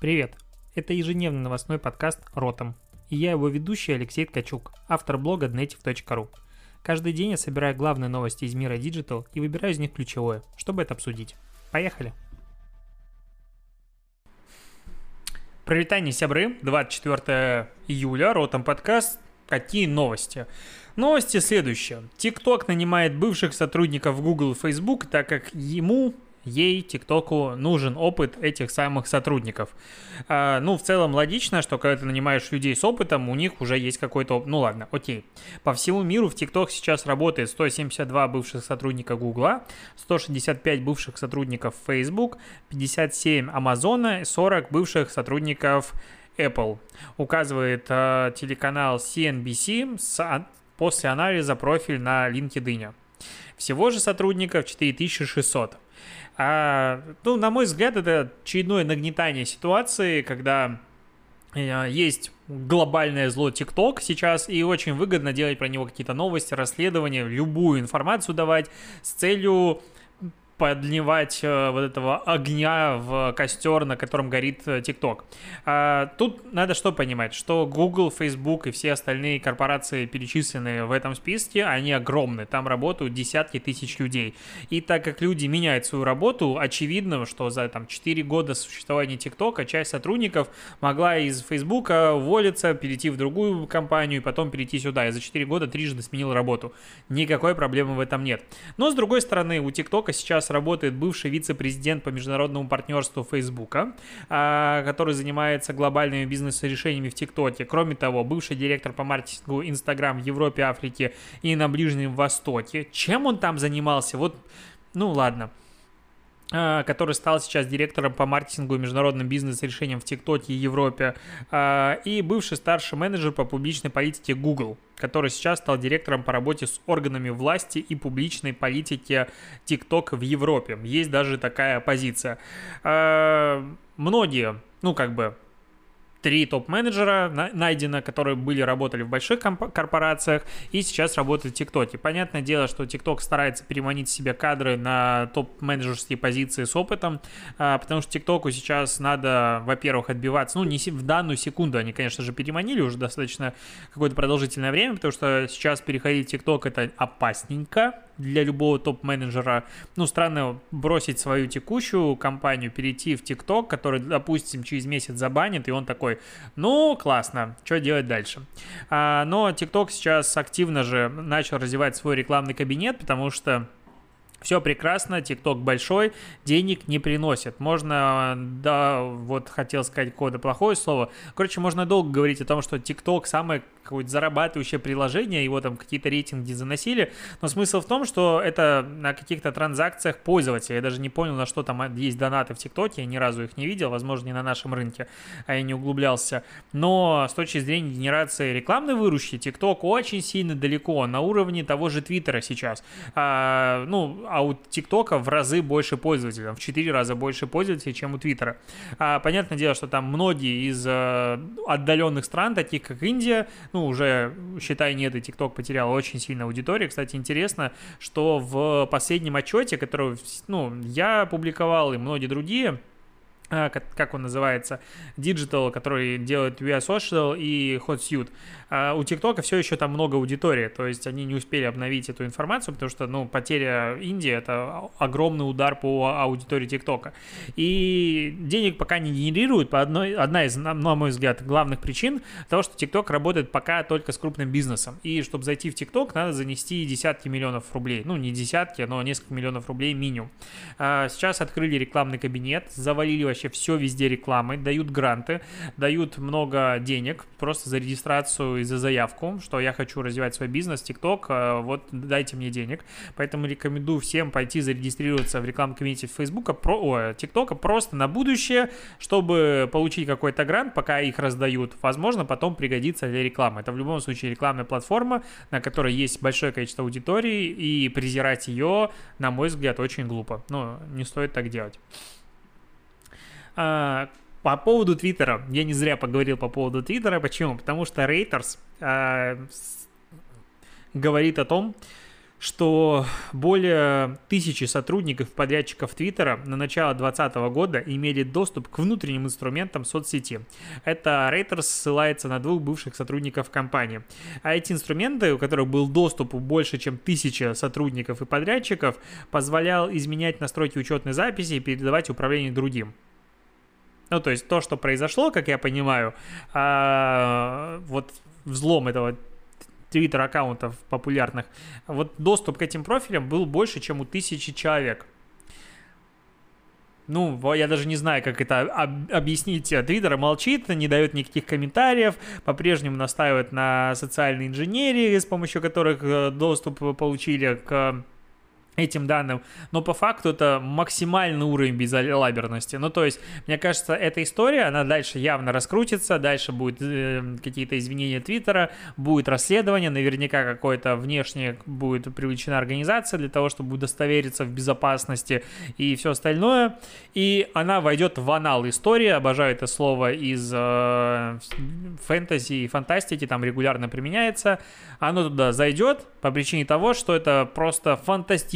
Привет! Это ежедневный новостной подкаст «Ротом». И я его ведущий Алексей Ткачук, автор блога dnetiv.ru. Каждый день я собираю главные новости из мира Digital и выбираю из них ключевое, чтобы это обсудить. Поехали! Привитание, сябры! 24 июля, Ротом подкаст. Какие новости? Новости следующие. TikTok нанимает бывших сотрудников Google и Facebook, так как ему ей, ТикТоку, нужен опыт этих самых сотрудников. А, ну, в целом логично, что когда ты нанимаешь людей с опытом, у них уже есть какой-то опыт. Ну ладно, окей. По всему миру в ТикТок сейчас работает 172 бывших сотрудника Гугла, 165 бывших сотрудников Facebook, 57 Амазона, 40 бывших сотрудников Apple. Указывает э, телеканал CNBC с, после анализа профиль на LinkedIn. Всего же сотрудников 4600. А, ну, на мой взгляд, это очередное нагнетание ситуации, когда э, есть глобальное зло TikTok сейчас, и очень выгодно делать про него какие-то новости, расследования, любую информацию давать с целью подливать э, вот этого огня в костер, на котором горит э, TikTok. А, тут надо что понимать, что Google, Facebook и все остальные корпорации, перечисленные в этом списке, они огромны. Там работают десятки тысяч людей. И так как люди меняют свою работу, очевидно, что за там 4 года существования TikTok часть сотрудников могла из Facebook уволиться, перейти в другую компанию и потом перейти сюда. И за 4 года трижды сменил работу. Никакой проблемы в этом нет. Но с другой стороны, у TikTok сейчас сейчас работает бывший вице-президент по международному партнерству Фейсбука, а, который занимается глобальными бизнес-решениями в ТикТоке. Кроме того, бывший директор по маркетингу Инстаграм в Европе, Африке и на Ближнем Востоке. Чем он там занимался? Вот, ну ладно. А, который стал сейчас директором по маркетингу и международным бизнес-решениям в ТикТоке и Европе, а, и бывший старший менеджер по публичной политике Google, который сейчас стал директором по работе с органами власти и публичной политики ТикТок в Европе. Есть даже такая позиция. А, многие, ну как бы три топ-менеджера найдено, которые были, работали в больших корпорациях и сейчас работают в ТикТоке. Понятное дело, что ТикТок старается переманить себе кадры на топ-менеджерские позиции с опытом, а, потому что ТикТоку сейчас надо, во-первых, отбиваться, ну, не в данную секунду они, конечно же, переманили уже достаточно какое-то продолжительное время, потому что сейчас переходить в ТикТок это опасненько, для любого топ-менеджера. Ну, странно бросить свою текущую компанию, перейти в ТикТок, который, допустим, через месяц забанит, и он такой, ну, классно, что делать дальше? А, но ТикТок сейчас активно же начал развивать свой рекламный кабинет, потому что все прекрасно, ТикТок большой, денег не приносит. Можно, да, вот хотел сказать какое-то плохое слово. Короче, можно долго говорить о том, что ТикТок самое какое-то зарабатывающее приложение, его там какие-то рейтинги заносили, но смысл в том, что это на каких-то транзакциях пользователя. Я даже не понял, на что там есть донаты в ТикТоке, я ни разу их не видел, возможно, не на нашем рынке, а я не углублялся. Но с точки зрения генерации рекламной выручки, ТикТок очень сильно далеко, на уровне того же Твиттера сейчас. А, ну, а у ТикТока в разы больше пользователей, в 4 раза больше пользователей, чем у Твиттера. А, понятное дело, что там многие из а, отдаленных стран, таких как Индия, ну, уже, считай, нет, и ТикТок потерял очень сильно аудиторию. Кстати, интересно, что в последнем отчете, который, ну, я публиковал и многие другие, а, как он называется, Digital, который делает We Social и HotSuite. А у ТикТока все еще там много аудитории, то есть они не успели обновить эту информацию, потому что, ну, потеря Индии — это огромный удар по аудитории ТикТока. И денег пока не генерируют по одной, одна из, на мой взгляд, главных причин того, что ТикТок работает пока только с крупным бизнесом. И чтобы зайти в ТикТок, надо занести десятки миллионов рублей. Ну, не десятки, но несколько миллионов рублей минимум. А сейчас открыли рекламный кабинет, завалили вообще все везде рекламой, дают гранты, дают много денег просто за регистрацию и за заявку, что я хочу развивать свой бизнес, ТикТок, э, вот дайте мне денег. Поэтому рекомендую всем пойти зарегистрироваться в рекламном комитете Фейсбука, про, ТикТока просто на будущее, чтобы получить какой-то грант, пока их раздают. Возможно, потом пригодится для рекламы. Это в любом случае рекламная платформа, на которой есть большое количество аудитории, и презирать ее, на мой взгляд, очень глупо. Ну, не стоит так делать. А, по поводу Твиттера, я не зря поговорил по поводу Твиттера. Почему? Потому что Reuters а, говорит о том, что более тысячи сотрудников подрядчиков Твиттера на начало 2020 года имели доступ к внутренним инструментам соцсети. Это Reuters ссылается на двух бывших сотрудников компании. А эти инструменты, у которых был доступ у больше, чем тысяча сотрудников и подрядчиков, позволял изменять настройки учетной записи и передавать управление другим. Ну, то есть то, что произошло, как я понимаю, а, вот взлом этого твиттер-аккаунтов популярных, вот доступ к этим профилям был больше, чем у тысячи человек. Ну, я даже не знаю, как это объяснить. Твиттер молчит, не дает никаких комментариев, по-прежнему настаивает на социальной инженерии, с помощью которых э, доступ получили к этим данным, но по факту это максимальный уровень безалаберности. Ну, то есть, мне кажется, эта история, она дальше явно раскрутится, дальше будут э, какие-то извинения Твиттера, будет расследование, наверняка какое-то внешнее будет привлечена организация для того, чтобы удостовериться в безопасности и все остальное, и она войдет в анал истории, обожаю это слово из э, фэнтези и фантастики, там регулярно применяется, оно туда зайдет по причине того, что это просто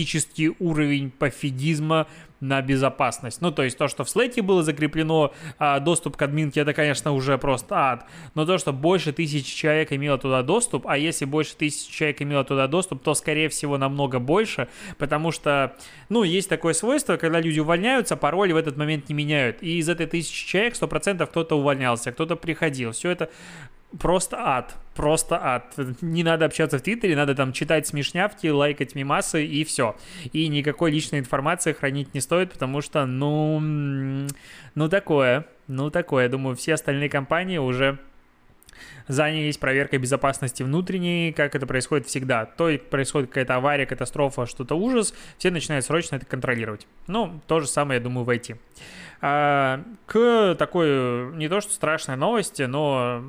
фантастический уровень пофигизма на безопасность. Ну, то есть то, что в Slack было закреплено а, доступ к админке, это, конечно, уже просто ад. Но то, что больше тысячи человек имело туда доступ, а если больше тысячи человек имело туда доступ, то, скорее всего, намного больше, потому что, ну, есть такое свойство, когда люди увольняются, пароли в этот момент не меняют. И из этой тысячи человек 100% кто-то увольнялся, кто-то приходил. Все это просто ад, просто ад. Не надо общаться в Твиттере, надо там читать смешнявки, лайкать мимасы и все. И никакой личной информации хранить не стоит, потому что, ну, ну такое, ну такое. Думаю, все остальные компании уже занялись проверкой безопасности внутренней, как это происходит всегда. То происходит какая-то авария, катастрофа, что-то ужас, все начинают срочно это контролировать. Ну, то же самое, я думаю, в IT. А, к такой, не то что страшной новости, но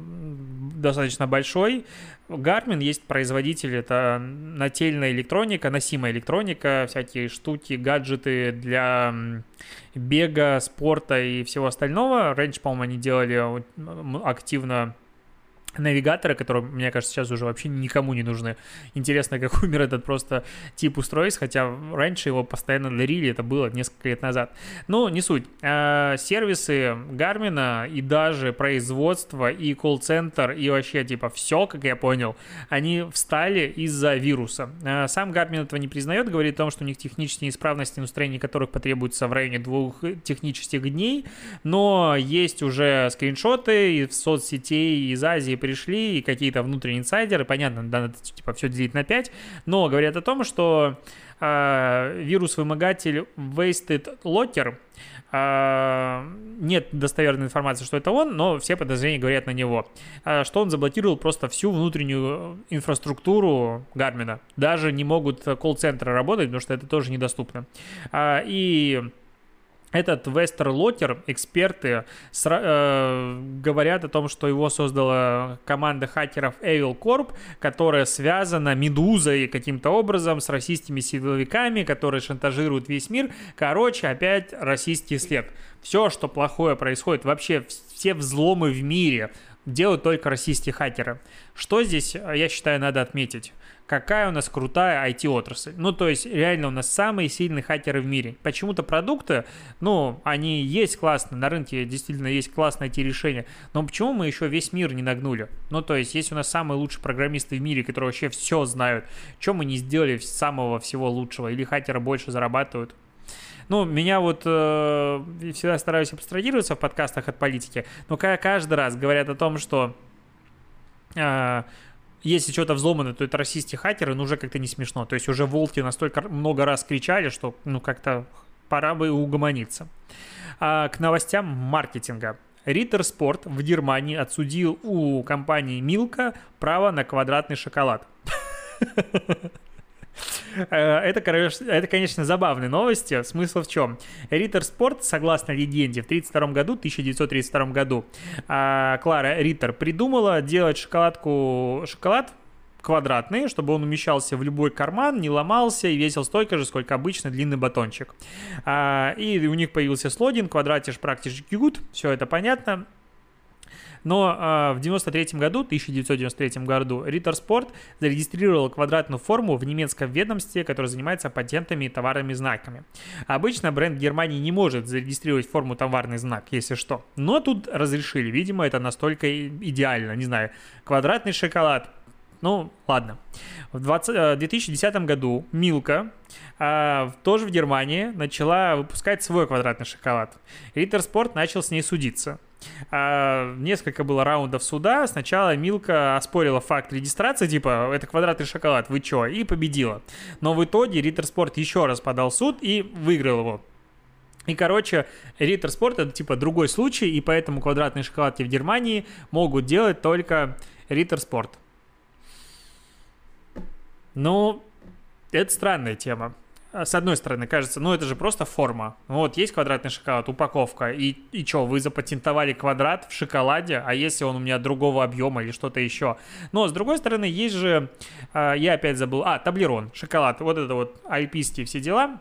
достаточно большой. Garmin есть производитель, это нательная электроника, носимая электроника, всякие штуки, гаджеты для бега, спорта и всего остального. Раньше, по-моему, они делали активно навигаторы, которые, мне кажется, сейчас уже вообще никому не нужны. Интересно, как умер этот просто тип устройств, хотя раньше его постоянно дарили, это было несколько лет назад. Но не суть. А, сервисы Гармина и даже производство и колл-центр и вообще типа все, как я понял, они встали из-за вируса. А, сам Гармин этого не признает, говорит о том, что у них технические неисправности, устранение которых потребуется в районе двух технических дней, но есть уже скриншоты из соцсетей из Азии пришли, и какие-то внутренние инсайдеры, понятно, да, надо типа все делить на 5, но говорят о том, что э, вирус-вымогатель Wasted Locker э, нет достоверной информации, что это он, но все подозрения говорят на него, э, что он заблокировал просто всю внутреннюю инфраструктуру Гармина. Даже не могут колл-центры работать, потому что это тоже недоступно. Э, и этот Вестер Лотер, эксперты сра- э, говорят о том, что его создала команда хакеров Evil Corp, которая связана медузой каким-то образом с российскими силовиками, которые шантажируют весь мир. Короче, опять российский след. Все, что плохое происходит, вообще все взломы в мире делают только российские хакеры. Что здесь, я считаю, надо отметить? какая у нас крутая IT-отрасль. Ну, то есть, реально у нас самые сильные хакеры в мире. Почему-то продукты, ну, они есть классные, на рынке действительно есть классные IT-решения, но почему мы еще весь мир не нагнули? Ну, то есть, есть у нас самые лучшие программисты в мире, которые вообще все знают. Чем мы не сделали самого всего лучшего? Или хакеры больше зарабатывают? Ну, меня вот э, всегда стараюсь абстрагироваться в подкастах от политики, но каждый раз говорят о том, что э, если что-то взломано, то это российские хакеры, ну уже как-то не смешно. То есть уже волки настолько много раз кричали, что ну как-то пора бы угомониться. А, к новостям маркетинга. Риттер Спорт в Германии отсудил у компании Милка право на квадратный шоколад. Э, это, это, конечно, забавные новости. Смысл в чем? Риттер Спорт, согласно легенде, в 1932 году, 1932 году, а, Клара Риттер придумала делать шоколадку, шоколад квадратный, чтобы он умещался в любой карман, не ломался и весил столько же, сколько обычно длинный батончик. А, и у них появился слоган «Квадратиш практиш гуд», все это понятно. Но э, в 93 году, 1993 году, Ritter Sport зарегистрировал квадратную форму в немецком ведомстве, которое занимается патентами и товарными знаками. Обычно бренд Германии не может зарегистрировать форму товарный знак, если что. Но тут разрешили. Видимо, это настолько идеально. Не знаю, квадратный шоколад, ну, ладно. В 20, 2010 э, году Милка а, тоже в Германии начала выпускать свой квадратный шоколад. Риттер Спорт начал с ней судиться. А, несколько было раундов суда. Сначала Милка оспорила факт регистрации, типа, это квадратный шоколад, вы чё, и победила. Но в итоге Риттер Спорт еще раз подал суд и выиграл его. И, короче, Риттер Спорт это типа другой случай, и поэтому квадратные шоколадки в Германии могут делать только Риттер Спорт. Ну, это странная тема. А, с одной стороны, кажется, ну это же просто форма. Вот есть квадратный шоколад, упаковка, и, и что, вы запатентовали квадрат в шоколаде, а если он у меня другого объема или что-то еще? Но с другой стороны, есть же, э, я опять забыл, а, таблерон, шоколад, вот это вот альпийские все дела,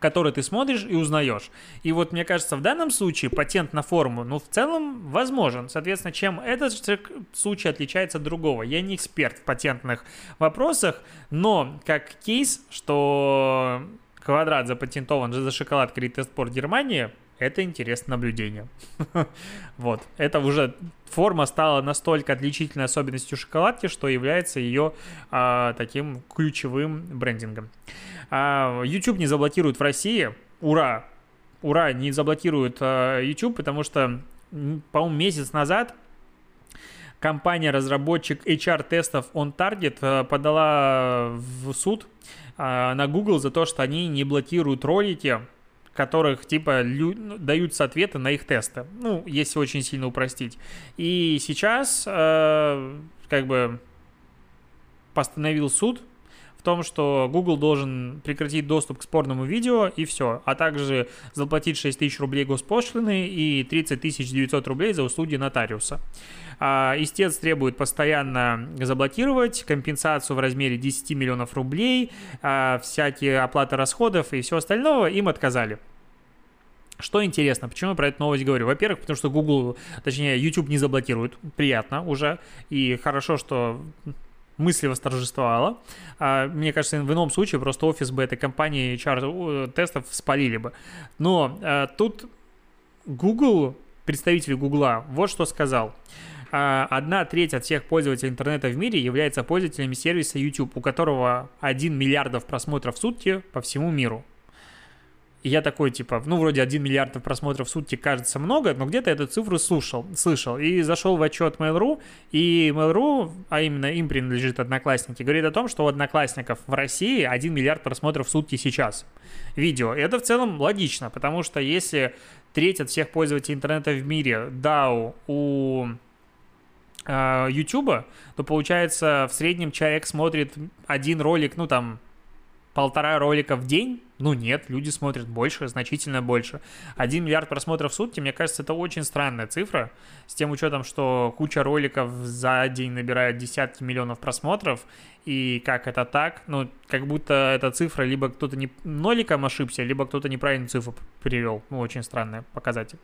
который ты смотришь и узнаешь. И вот мне кажется, в данном случае патент на форму, ну, в целом возможен. Соответственно, чем этот случай отличается от другого? Я не эксперт в патентных вопросах, но как кейс, что квадрат запатентован же за шоколад Критеспорт Германии, это интересное наблюдение. вот. Это уже форма стала настолько отличительной особенностью шоколадки, что является ее а, таким ключевым брендингом. А, YouTube не заблокируют в России. Ура! Ура, не заблокируют а, YouTube, потому что, по-моему, месяц назад компания-разработчик HR-тестов OnTarget а, подала в суд а, на Google за то, что они не блокируют ролики, которых типа лю- ну, даются ответы на их тесты. Ну, если очень сильно упростить. И сейчас э, как бы постановил суд том, что Google должен прекратить доступ к спорному видео и все, а также заплатить 6 тысяч рублей госпошлины и 30 тысяч 900 рублей за услуги нотариуса. А, истец требует постоянно заблокировать компенсацию в размере 10 миллионов рублей, а, всякие оплаты расходов и все остальное им отказали. Что интересно, почему я про эту новость говорю? Во-первых, потому что Google, точнее, YouTube не заблокирует. Приятно уже. И хорошо, что мысли восторжествовала. А, мне кажется, в ином случае просто офис бы этой компании HR-тестов спалили бы. Но а, тут Google, представитель Google, вот что сказал. А, одна треть от всех пользователей интернета в мире является пользователями сервиса YouTube, у которого 1 миллиардов просмотров в сутки по всему миру. И я такой, типа, ну, вроде 1 миллиард просмотров в сутки кажется много, но где-то эту цифру слушал, слышал. И зашел в отчет Mail.ru, и Mail.ru, а именно им принадлежит Одноклассники, говорит о том, что у Одноклассников в России 1 миллиард просмотров в сутки сейчас. Видео. И это в целом логично, потому что если треть от всех пользователей интернета в мире DAO у YouTube, а, то получается в среднем человек смотрит один ролик, ну там полтора ролика в день, ну нет, люди смотрят больше, значительно больше. 1 миллиард просмотров в сутки, мне кажется, это очень странная цифра, с тем учетом, что куча роликов за день набирает десятки миллионов просмотров, и как это так, ну, как будто эта цифра, либо кто-то не ноликом ошибся, либо кто-то неправильную цифру привел. Ну, очень странный показатель.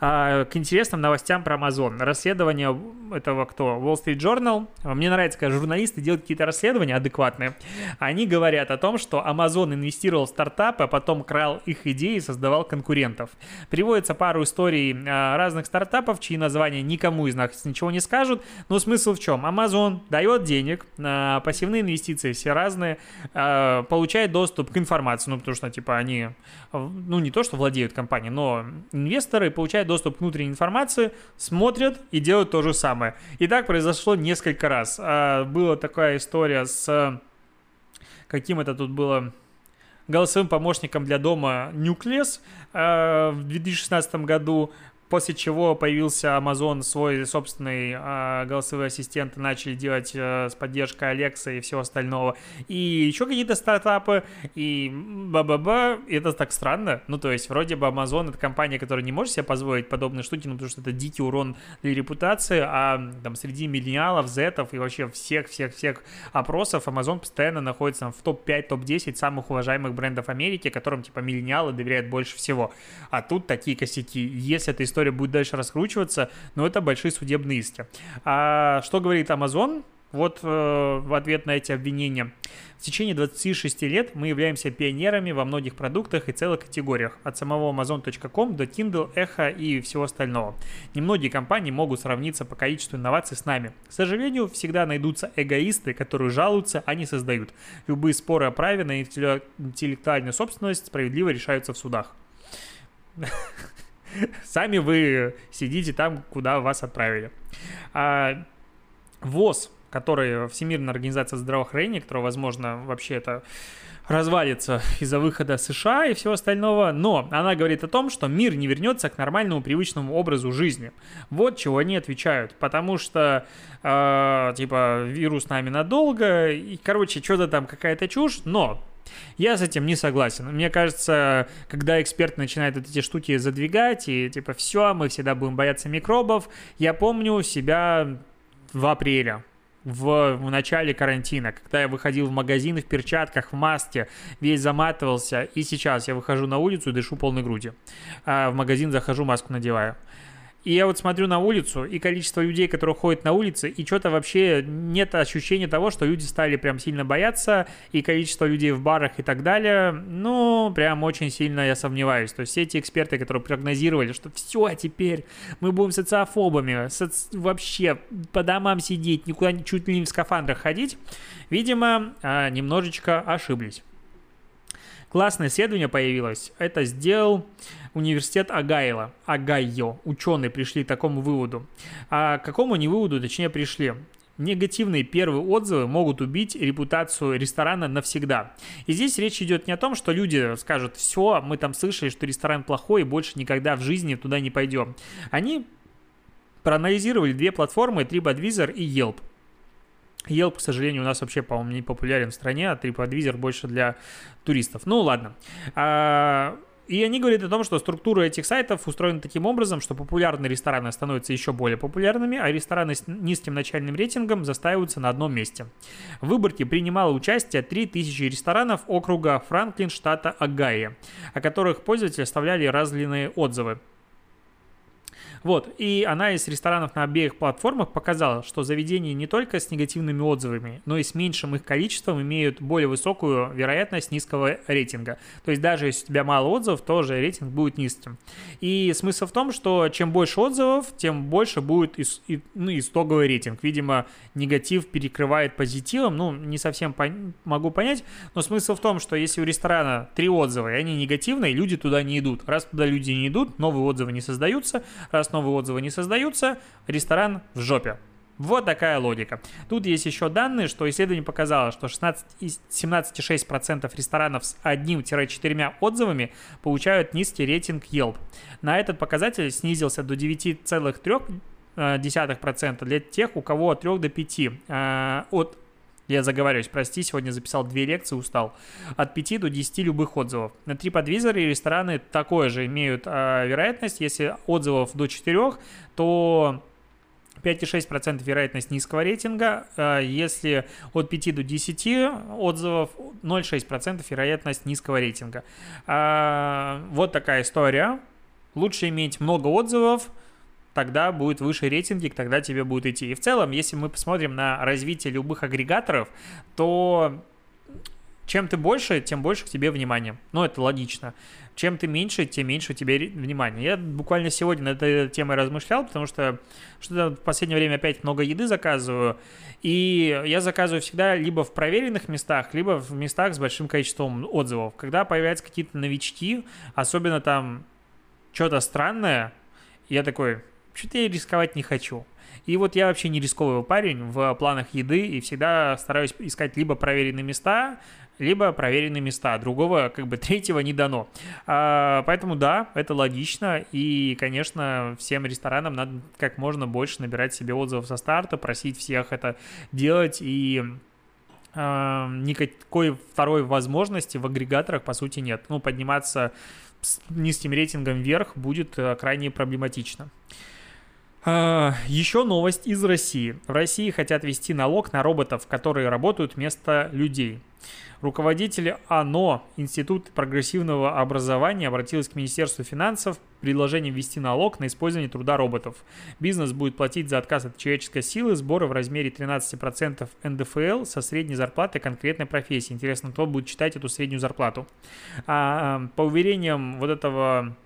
А, к интересным новостям про Amazon. Расследование этого кто? Wall Street Journal. Мне нравится, когда журналисты делают какие-то расследования адекватные. Они говорят о том, что Amazon инвестировал в стартапы, а потом крал их идеи и создавал конкурентов. Приводится пару историй а, разных стартапов, чьи названия никому из нас ничего не скажут. Но смысл в чем? Amazon дает денег на пассивные инвестиции все разные, э, получает доступ к информации, ну, потому что, типа, они, ну, не то, что владеют компанией, но инвесторы получают доступ к внутренней информации, смотрят и делают то же самое. И так произошло несколько раз. Была такая история с... Каким это тут было голосовым помощником для дома Nucleus э, в 2016 году После чего появился Amazon свой собственный э, голосовой ассистент, начали делать э, с поддержкой Alexa и всего остального. И еще какие-то стартапы, и ба-ба-ба, и это так странно. Ну, то есть, вроде бы Amazon это компания, которая не может себе позволить подобные штуки, ну, потому что это дикий урон для репутации, а там среди миллениалов, зетов и вообще всех-всех-всех опросов Amazon постоянно находится в топ-5, топ-10 самых уважаемых брендов Америки, которым, типа, миллениалы доверяют больше всего. А тут такие косяки. Если эта история будет дальше раскручиваться, но это большие судебные иски. А что говорит Amazon? Вот э, в ответ на эти обвинения. В течение 26 лет мы являемся пионерами во многих продуктах и целых категориях, от самого Amazon.com до Kindle, Echo и всего остального. Немногие компании могут сравниться по количеству инноваций с нами. К сожалению, всегда найдутся эгоисты, которые жалуются, а не создают. Любые споры о праве на интеллектуальную собственность справедливо решаются в судах. Сами вы сидите там, куда вас отправили. А, ВОЗ который Всемирная организация здравоохранения, которая, возможно, вообще это развалится из-за выхода США и всего остального, но она говорит о том, что мир не вернется к нормальному привычному образу жизни. Вот чего они отвечают, потому что э, типа вирус с нами надолго, и, короче, что-то там какая-то чушь, но я с этим не согласен. Мне кажется, когда эксперт начинает эти штуки задвигать, и типа все, мы всегда будем бояться микробов, я помню себя в апреле в, в начале карантина, когда я выходил в магазин в перчатках, в маске, весь заматывался, и сейчас я выхожу на улицу и дышу полной грудью. А в магазин захожу, маску надеваю. И я вот смотрю на улицу, и количество людей, которые ходят на улице, и что-то вообще нет ощущения того, что люди стали прям сильно бояться, и количество людей в барах и так далее, ну, прям очень сильно я сомневаюсь. То есть все эти эксперты, которые прогнозировали, что все, а теперь мы будем социофобами, соци... вообще по домам сидеть, никуда чуть ли не в скафандрах ходить, видимо, а, немножечко ошиблись. Классное исследование появилось. Это сделал университет Агайла. Огайо. Ученые пришли к такому выводу. А к какому они выводу, точнее, пришли? Негативные первые отзывы могут убить репутацию ресторана навсегда. И здесь речь идет не о том, что люди скажут, все, мы там слышали, что ресторан плохой, и больше никогда в жизни туда не пойдем. Они проанализировали две платформы, TripAdvisor и Yelp. Yelp, к сожалению, у нас вообще, по-моему, не популярен в стране, а TripAdvisor больше для туристов. Ну, ладно. А, и они говорят о том, что структура этих сайтов устроена таким образом, что популярные рестораны становятся еще более популярными, а рестораны с низким начальным рейтингом застаиваются на одном месте. В выборке принимало участие 3000 ресторанов округа Франклин, штата Огайо, о которых пользователи оставляли разные отзывы. Вот, и она из ресторанов на обеих платформах показала, что заведения не только с негативными отзывами, но и с меньшим их количеством имеют более высокую вероятность низкого рейтинга. То есть даже если у тебя мало отзывов, тоже рейтинг будет низким. И смысл в том, что чем больше отзывов, тем больше будет ис, и, ну, итоговый рейтинг. Видимо, негатив перекрывает позитивом, ну, не совсем пон- могу понять, но смысл в том, что если у ресторана три отзыва, и они негативные, люди туда не идут. Раз туда люди не идут, новые отзывы не создаются, раз новые отзывы не создаются, ресторан в жопе. Вот такая логика. Тут есть еще данные, что исследование показало, что 17,6% ресторанов с 1-4 отзывами получают низкий рейтинг Yelp. На этот показатель снизился до 9,3% для тех, у кого от 3 до 5. Э, от я заговариваюсь, прости, сегодня записал две лекции, устал. От 5 до 10 любых отзывов. На TripAdvisor рестораны такое же имеют э, вероятность. Если отзывов до 4, то 5,6% вероятность низкого рейтинга. А если от 5 до 10 отзывов, 0,6% вероятность низкого рейтинга. А, вот такая история. Лучше иметь много отзывов, тогда будет выше рейтинги, тогда тебе будет идти. И в целом, если мы посмотрим на развитие любых агрегаторов, то чем ты больше, тем больше к тебе внимания. Ну, это логично. Чем ты меньше, тем меньше у тебя внимания. Я буквально сегодня над этой темой размышлял, потому что что-то в последнее время опять много еды заказываю. И я заказываю всегда либо в проверенных местах, либо в местах с большим количеством отзывов. Когда появляются какие-то новички, особенно там что-то странное, я такой, что-то я рисковать не хочу. И вот я вообще не рисковый парень в планах еды и всегда стараюсь искать либо проверенные места, либо проверенные места. Другого, как бы, третьего не дано. А, поэтому да, это логично. И, конечно, всем ресторанам надо как можно больше набирать себе отзывов со старта, просить всех это делать. И а, никакой второй возможности в агрегаторах, по сути, нет. Ну, подниматься с низким рейтингом вверх будет э, крайне проблематично. А, Еще новость из России. В России хотят ввести налог на роботов, которые работают вместо людей. Руководитель АНО, Институт прогрессивного образования, обратилась к Министерству финансов с предложением ввести налог на использование труда роботов. Бизнес будет платить за отказ от человеческой силы сборы в размере 13% НДФЛ со средней зарплаты конкретной профессии. Интересно, кто будет читать эту среднюю зарплату. А, по уверениям вот этого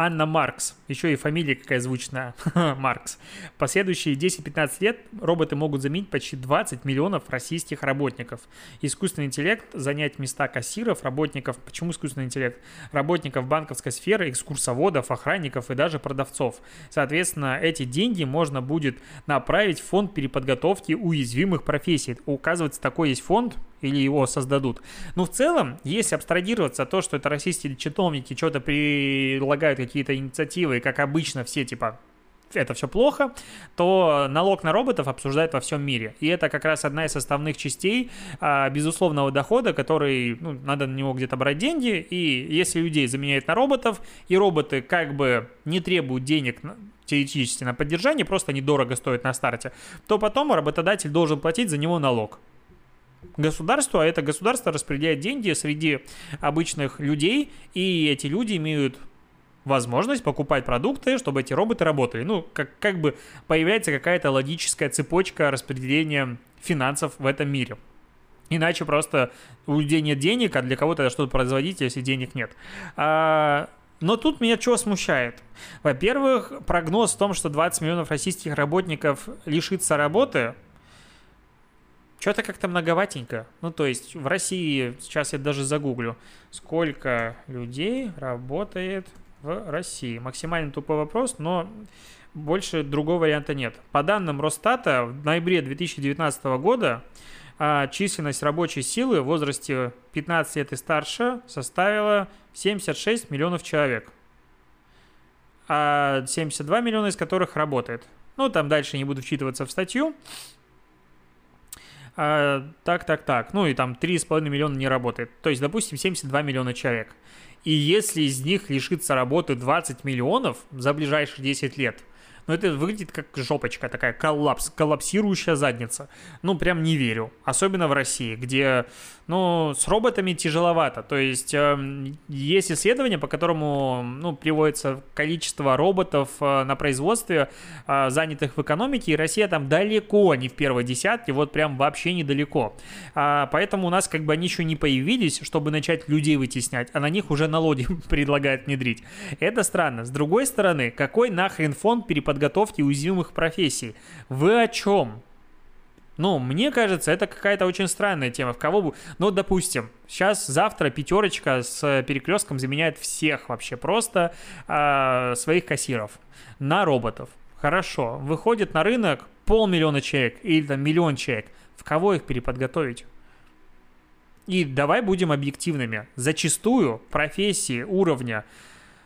Анна Маркс, еще и фамилия какая звучная, Маркс. Последующие 10-15 лет роботы могут заменить почти 20 миллионов российских работников. Искусственный интеллект занять места кассиров, работников, почему искусственный интеллект? Работников банковской сферы, экскурсоводов, охранников и даже продавцов. Соответственно, эти деньги можно будет направить в фонд переподготовки уязвимых профессий. Указывается, такой есть фонд, или его создадут. Но в целом, если абстрагироваться того, что это российские чиновники что-то предлагают какие-то инициативы, как обычно все типа это все плохо, то налог на роботов обсуждают во всем мире. И это как раз одна из составных частей а, безусловного дохода, который, ну, надо на него где-то брать деньги. И если людей заменяют на роботов, и роботы как бы не требуют денег теоретически на поддержание, просто они дорого стоят на старте, то потом работодатель должен платить за него налог государству, а это государство распределяет деньги среди обычных людей, и эти люди имеют возможность покупать продукты, чтобы эти роботы работали. Ну, как, как бы появляется какая-то логическая цепочка распределения финансов в этом мире. Иначе просто у людей нет денег, а для кого-то что-то производить, если денег нет. А, но тут меня что смущает? Во-первых, прогноз в том, что 20 миллионов российских работников лишится работы – что-то как-то многоватенько. Ну, то есть в России, сейчас я даже загуглю, сколько людей работает в России. Максимально тупой вопрос, но больше другого варианта нет. По данным Росстата, в ноябре 2019 года а, численность рабочей силы в возрасте 15 лет и старше составила 76 миллионов человек, а 72 миллиона из которых работает. Ну, там дальше не буду вчитываться в статью а, так, так, так, ну и там 3,5 миллиона не работает. То есть, допустим, 72 миллиона человек. И если из них лишится работы 20 миллионов за ближайшие 10 лет, ну это выглядит как жопочка такая, коллапс, коллапсирующая задница. Ну прям не верю. Особенно в России, где ну, с роботами тяжеловато. То есть э, есть исследование, по которому ну, приводится количество роботов э, на производстве, э, занятых в экономике, и Россия там далеко не в первой десятке, вот прям вообще недалеко. А, поэтому у нас как бы они еще не появились, чтобы начать людей вытеснять, а на них уже налоги предлагают внедрить. Это странно. С другой стороны, какой нахрен фонд переподготовки уязвимых профессий? Вы о чем? Ну, мне кажется, это какая-то очень странная тема. В кого бы... Ну, допустим, сейчас, завтра пятерочка с перекрестком заменяет всех вообще просто э, своих кассиров на роботов. Хорошо. Выходит на рынок полмиллиона человек или там миллион человек. В кого их переподготовить? И давай будем объективными. Зачастую профессии уровня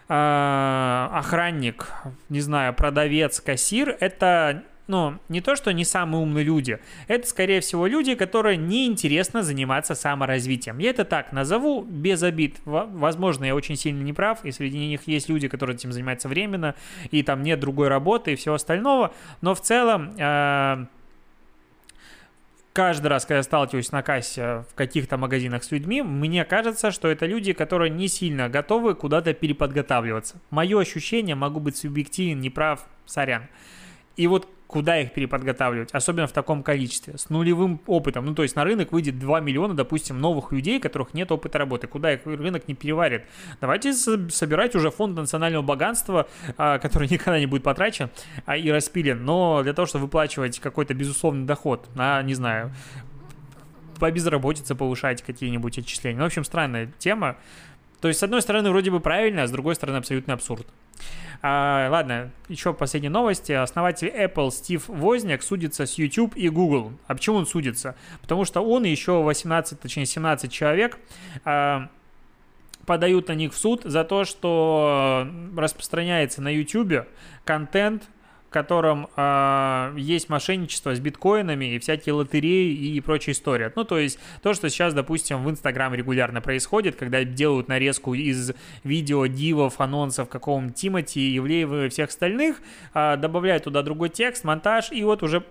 э, охранник, не знаю, продавец, кассир, это ну, не то, что не самые умные люди, это, скорее всего, люди, которые неинтересно заниматься саморазвитием. Я это так назову, без обид. Возможно, я очень сильно не прав, и среди них есть люди, которые этим занимаются временно, и там нет другой работы и всего остального, но в целом... Э каждый раз, когда я сталкиваюсь на кассе в каких-то магазинах с людьми, мне кажется, что это люди, которые не сильно готовы куда-то переподготавливаться. Мое ощущение, могу быть субъективен, неправ, сорян. И вот куда их переподготавливать, особенно в таком количестве, с нулевым опытом. Ну, то есть на рынок выйдет 2 миллиона, допустим, новых людей, которых нет опыта работы. Куда их рынок не переварит? Давайте собирать уже фонд национального богатства, а, который никогда не будет потрачен а, и распилен, но для того, чтобы выплачивать какой-то безусловный доход на, не знаю, по безработице повышать какие-нибудь отчисления. Ну, в общем, странная тема. То есть, с одной стороны, вроде бы правильно, а с другой стороны, абсолютно абсурд. А, ладно, еще последние новости. Основатель Apple Стив Возняк судится с YouTube и Google. А почему он судится? Потому что он и еще 18, точнее 17 человек а, подают на них в суд за то, что распространяется на YouTube контент, котором э, есть мошенничество с биткоинами и всякие лотереи и прочая история. Ну, то есть то, что сейчас, допустим, в Инстаграм регулярно происходит, когда делают нарезку из видео, дивов, анонсов какого-нибудь Тимати, Ивлеева и всех остальных, э, добавляют туда другой текст, монтаж, и вот уже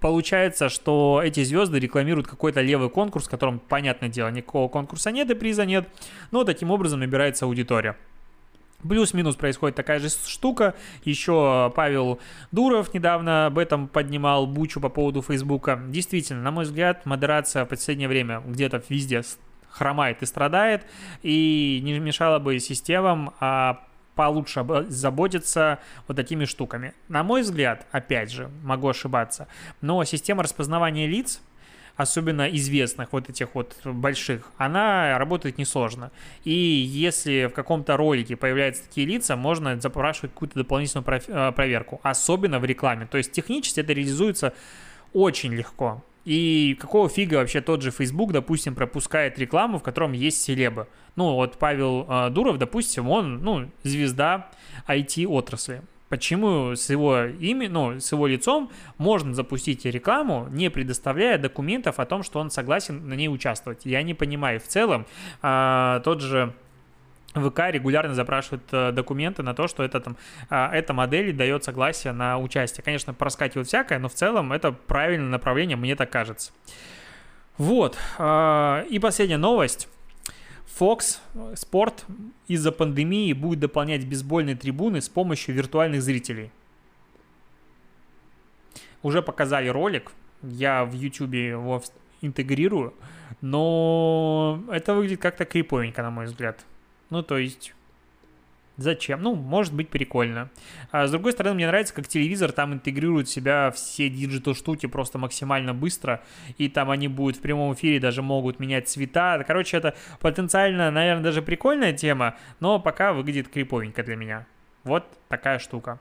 Получается, что эти звезды рекламируют какой-то левый конкурс, в котором, понятное дело, никакого конкурса нет и приза нет, но таким образом набирается аудитория. Плюс-минус происходит такая же штука. Еще Павел Дуров недавно об этом поднимал бучу по поводу Фейсбука. Действительно, на мой взгляд, модерация в последнее время где-то везде хромает и страдает, и не мешало бы системам а получше заботиться вот такими штуками. На мой взгляд, опять же, могу ошибаться, но система распознавания лиц особенно известных вот этих вот больших, она работает несложно. И если в каком-то ролике появляются такие лица, можно запрашивать какую-то дополнительную э, проверку, особенно в рекламе. То есть технически это реализуется очень легко. И какого фига вообще тот же Facebook, допустим, пропускает рекламу, в котором есть селебы? Ну, вот Павел э, Дуров, допустим, он, ну, звезда IT-отрасли. Почему с его имя, ну, с его лицом можно запустить рекламу, не предоставляя документов о том, что он согласен на ней участвовать? Я не понимаю. В целом, э, тот же ВК регулярно запрашивает э, документы на то, что это, там, э, эта модель дает согласие на участие. Конечно, проскакивает всякое, но в целом это правильное направление, мне так кажется. Вот. Э, и последняя новость. Fox Sport из-за пандемии будет дополнять бейсбольные трибуны с помощью виртуальных зрителей. Уже показали ролик, я в YouTube его интегрирую, но это выглядит как-то криповенько, на мой взгляд. Ну, то есть, Зачем? Ну, может быть прикольно. А с другой стороны, мне нравится, как телевизор там интегрирует в себя все digital штуки просто максимально быстро, и там они будут в прямом эфире, даже могут менять цвета. Короче, это потенциально, наверное, даже прикольная тема, но пока выглядит криповенько для меня. Вот такая штука.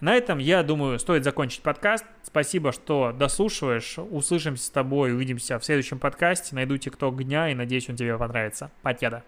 На этом, я думаю, стоит закончить подкаст. Спасибо, что дослушиваешь. Услышимся с тобой, увидимся в следующем подкасте. Найду тикток дня и надеюсь, он тебе понравится. Покеда.